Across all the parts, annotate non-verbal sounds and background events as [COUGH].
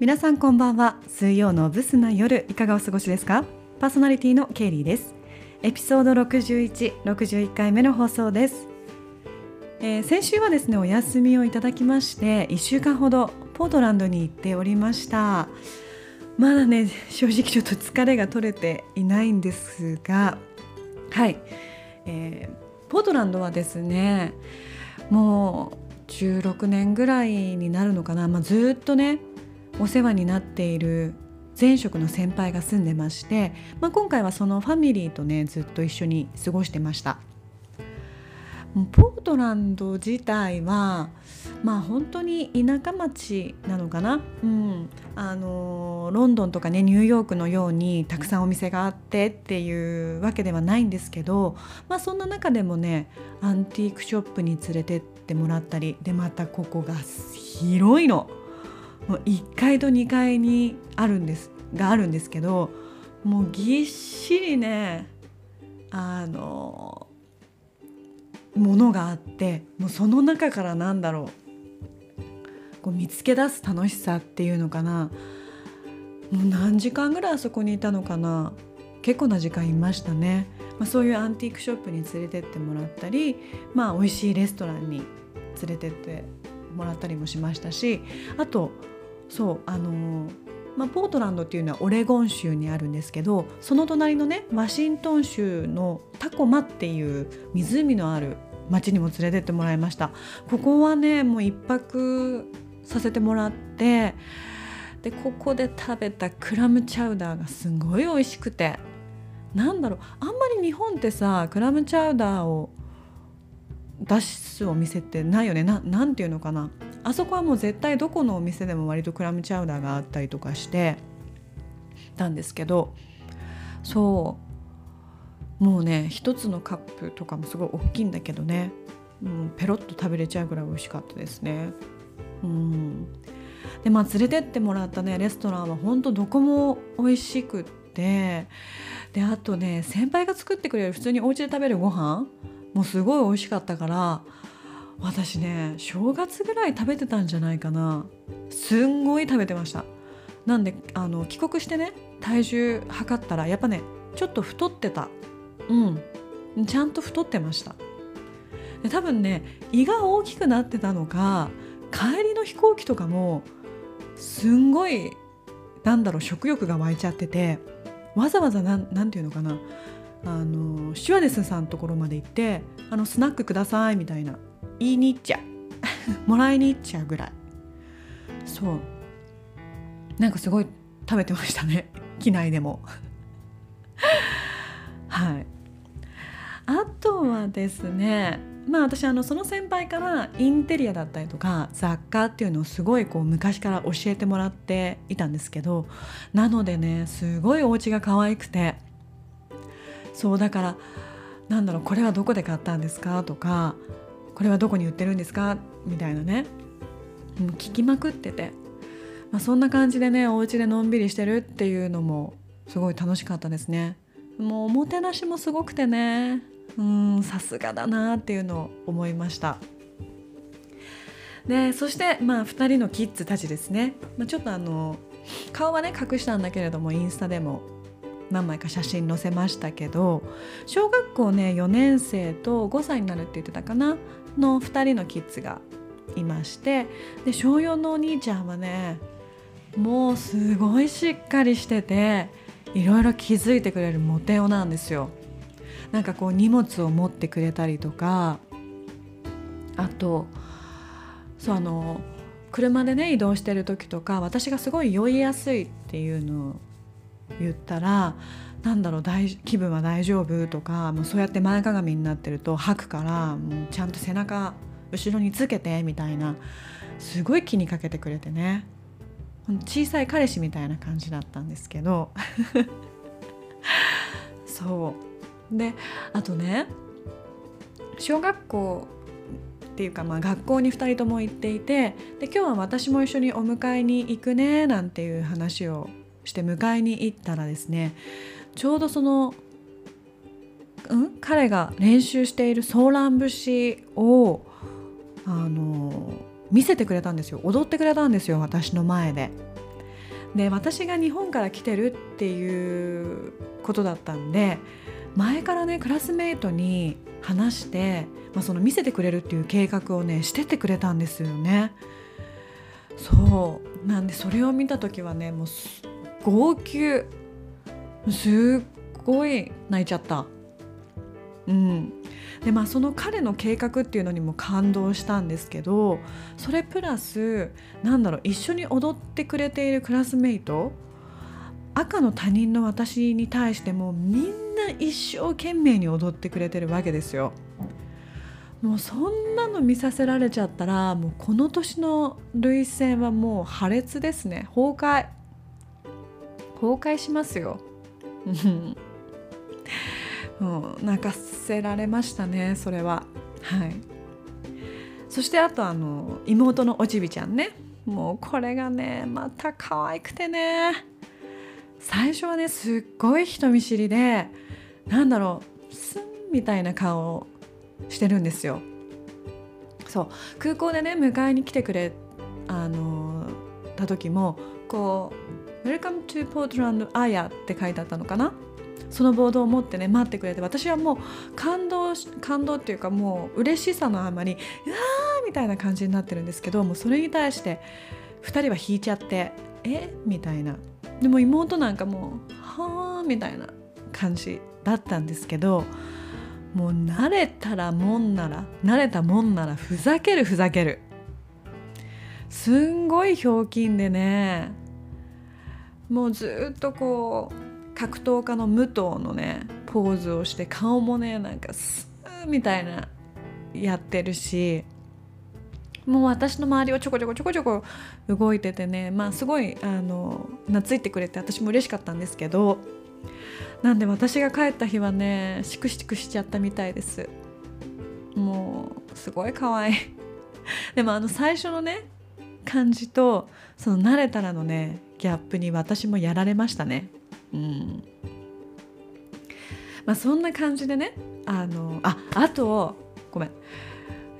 皆さんこんばんは。水曜のブスな夜いかがお過ごしですか？パーソナリティのケイリーです。エピソード61、61回目の放送です、えー先週はですねお休みをいただきまして1週間ほどポートランドに行っておりました。まだね正直ちょっと疲れが取れていないんですがはい、えーポートランドはですねもう16年ぐらいになるのかな、まあ、ずっとねお世話になっている前職の先輩が住んでまして、まあ、今回はそのファミリーとねずっと一緒に過ごしてました。ポートランド自体はまあ本当に田舎町なのかな、うん、あのロンドンとかねニューヨークのようにたくさんお店があってっていうわけではないんですけど、まあ、そんな中でもねアンティークショップに連れてってもらったりでまたここが広いの。もう1階と2階にあるんですがあるんですけどもうぎっしりねあのものがあってもうその中からなんだろうこう見つけ出す楽しさっていうのかな。もう何時間ぐらいあそこにいたのかな。結構な時間いましたね、まあ、そういうアンティークショップに連れてってもらったりまあ美味しいレストランに連れてってもらったりもしましたしあとそうあのまあ、ポートランドっていうのはオレゴン州にあるんですけどその隣のねワシントン州のタコマっていう湖のある町にも連れてってもらいました。ここはねもう一泊させてもらってでここで食べたクラムチャウダーがすごい美味しくて。なんだろうあんまり日本ってさクラムチャウダーを出すお店ってないよね。ななんていうのかな。あそこはもう絶対どこのお店でも割とクラムチャウダーがあったりとかしてたんですけどそうもうね一つのカップとかもすごい大きいんだけどね、うん、ペロッと食べれちゃうぐらい美味しかったですね。うんでまあ連れてってもらったねレストランは本当どこも美味しくってであとね先輩が作ってくれる普通にお家で食べるご飯もすごい美味しかったから私ね正月ぐらい食べてたんじゃないかな。すんごい食べてました。なんであの帰国してね体重測ったらやっぱねちょっと太ってた。うん。ちゃんと太ってました。で多分ね胃が大きくなってたのか帰りの飛行機とかもすんごいなんだろう食欲が湧いちゃっててわざわざなんていうのかな。あのシュワデスさんのところまで行ってあのスナックくださいみたいな。言いに行っちゃう。もらいに行っちゃうぐらい。そう。なんかすごい食べてましたね。[LAUGHS] 機内でも。[LAUGHS] はい。あとはですねまあ私あのその先輩からインテリアだったりとか雑貨っていうのをすごいこう昔から教えてもらっていたんですけどなのでねすごいお家が可愛くて。そうだからなんだろうこれはどこで買ったんですかとかこれはどこに売ってるんですか？みたいなね。もう聞きまくってて、まあ、そんな感じでねお家でのんびりしてるっていうのもすごい楽しかったですね。もうおもてなしもすごくてね。うんさすがだなっていうのを思いました。でそしてまあ2人のキッズたちですね、まあ、ちょっとあの顔はね隠したんだけれどもインスタでも何枚か写真載せましたけど小学校ね4年生と5歳になるって言ってたかな。の2人のキッズがいましてで小4のお兄ちゃんはねもうすごいしっかりしてていろいろ気づいてくれるモテ男なんですよ。なんかこう荷物を持ってくれたりとかあとそうあの車でね移動してる時とか私がすごい酔いやすいっていうのを言ったら「なんだろう大気分は大丈夫?」とかもうそうやって前かがみになってると吐くからもうちゃんと背中後ろにつけてみたいなすごい気にかけてくれてね小さい彼氏みたいな感じだったんですけど [LAUGHS] そうであとね小学校っていうかまあ学校に2人とも行っていてで今日は私も一緒にお迎えに行くねなんていう話をして迎えに行ったらですねちょうどその、うん、彼が練習しているソーラン節をあの見せてくれたんですよ踊ってくれたんですよ私の前で。で私が日本から来てるっていうことだったんで前からねクラスメートに話して、まあ、その見せてくれるっていう計画をねしててくれたんですよね。そうなんでそれを見た時はねもう号泣すっごい泣いちゃった。うんでまあその彼の計画っていうのにも感動したんですけどそれプラスなんだろう一緒に踊ってくれているクラスメイト赤の他人の私に対してもみんな一生懸命に踊ってくれてるわけですよ。もうそんなの見させられちゃったらもうこの年の涙腺はもう破裂ですね崩壊崩壊しますよ。[LAUGHS] もう泣かせられましたねそれは。はい。そしてあとあの妹のおちびちゃんね。もうこれがねまた可愛くてね。最初はねすっごい人見知りでなんだろうスンみたいな顔をしてるんですよ。そう。空港でね迎えに来てくれあのた時もこう「Welcome to Portland Aya」って書いてあったのかな？そのボードを持ってね待ってくれて私はもう感動感動っていうかもう嬉しさのあまり「うわー!」みたいな感じになってるんですけどもうそれに対して2人は引いちゃって「え？みたいな。でも妹なんかもう「はあ」みたいな感じだったんですけどもう慣れたらもんなら慣れたもんならふざけるふざける。すんごいひょうきんでねもうずっとこう格闘家の武藤のねポーズをして顔もねなんかスーみたいなやってるしもう私の周りをちょこちょこちょこちょこ動いててねまあすごいあの懐いてくれて私も嬉しかったんですけどなんで私が帰った日はねシクシクしちゃったみたいです。もうすごい可愛い。でもあの最初のね感じとその慣れたらのねギャップに私もやられましたね。うん。まあ、そんな感じでねあのああとごめん。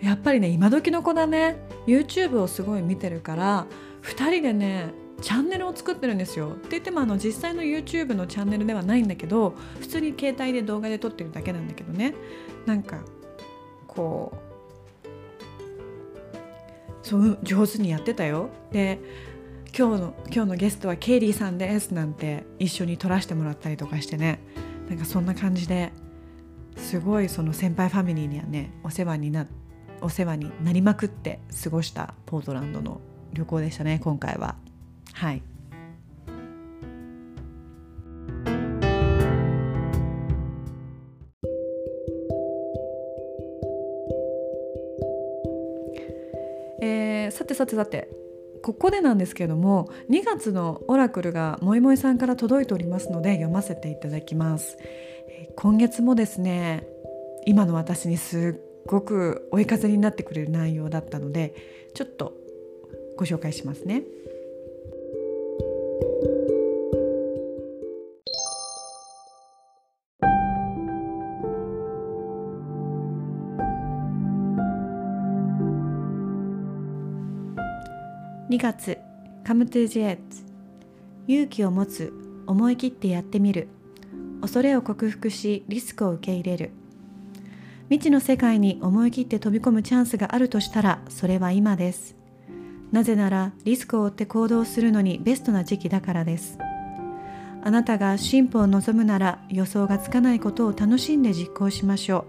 やっぱりね今時の子だね。YouTube をすごい見てるから2人でねチャンネルを作ってるんですよ。って言ってもあの実際の YouTube のチャンネルではないんだけど普通に携帯で動画で撮ってるだけなんだけどね。なんかこうそう上手にやってたよ。で今日の今日のゲストはケイリーさんですなんて一緒に撮らせてもらったりとかしてね。なんかそんな感じですごいその先輩ファミリーにはねお世話になお世話になりまくって過ごしたポートランドの旅行でしたね今回は。はい。えー、さてさてさてここでなんですけれども2月のオラクルがもいもいさんから届いておりますので読ませていただきます。今月もですね今の私にすっごく追い風になってくれる内容だったのでちょっとご紹介しますね。2月カムトゥジェッツ。勇気を持つ思い切ってやってみる。恐れを克服しリスクを受け入れる。未知の世界に思い切って飛び込むチャンスがあるとしたらそれは今です。なぜならリスクを負って行動するのにベストな時期だからです。あなたが進歩を望むなら予想がつかないことを楽しんで実行しましょう。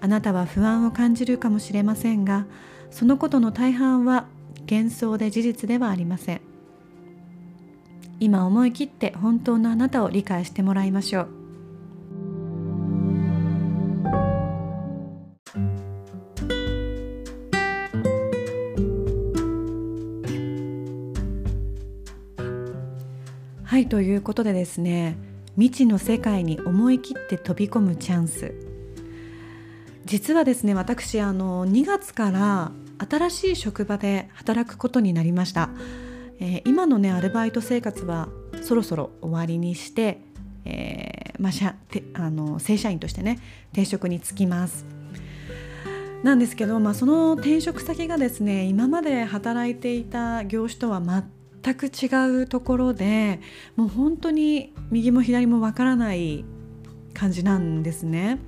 あなたは不安を感じるかもしれませんがそのことの大半は幻想で事実ではありません。今思い切って本当のあなたを理解してもらいましょう。はいということでですね未知の世界に思い切って飛び込むチャンス。実はですね私あの2月から新しい職場で働くことになりました、えー、今のねアルバイト生活はそろそろ終わりにして、えーまあ、しゃてあの正社員としてね転職に就きますなんですけど、まあ、その転職先がですね今まで働いていた業種とは全く違うところでもう本当に右も左もわからない感じなんですね。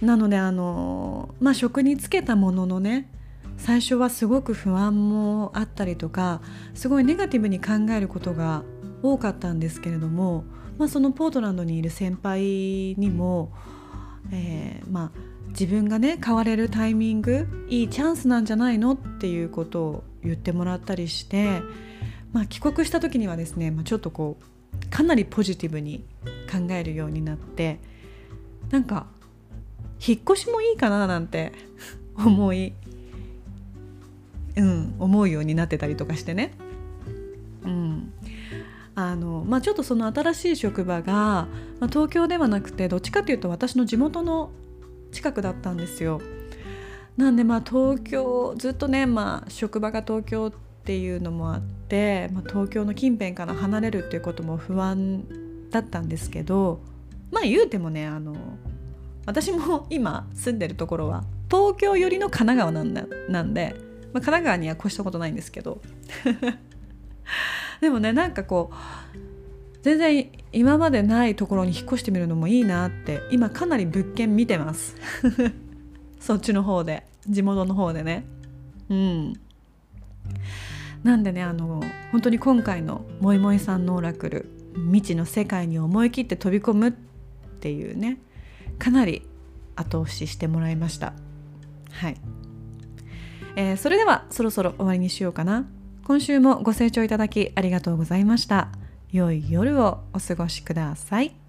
なのであのまあ職に就けたもののね最初はすごく不安もあったりとかすごいネガティブに考えることが多かったんですけれども、まあ、そのポートランドにいる先輩にも、えー、まあ自分がね変われるタイミングいいチャンスなんじゃないのっていうことを言ってもらったりして、まあ、帰国した時にはですね、まあ、ちょっとこうかなりポジティブに考えるようになってなんか引っ越しもいいかななんて思い、うん、思うようになってたりとかしてね。うんあのまあ、ちょっとその新しい職場が、まあ、東京ではなくてどっちかというと私の地元の近くだったんですよ。なんでまあ東京ずっとね、まあ、職場が東京っていうのもあって、まあ、東京の近辺から離れるっていうことも不安だったんですけどまあ言うてもねあの私も今住んでるところは東京寄りの神奈川なんだなんで、まあ、神奈川には越したことないんですけど。[LAUGHS] でもねなんかこう全然今までないところに引っ越してみるのもいいなって今かなり物件見てます。[LAUGHS] そっちの方で地元の方でね。うん。なんでねあの本当に今回のもいもいさんのオラクル未知の世界に思い切って飛び込むっていうね。かなり後押ししてもらいましたはい、えー、それではそろそろ終わりにしようかな今週もご清聴いただきありがとうございました。良い夜をお過ごしください。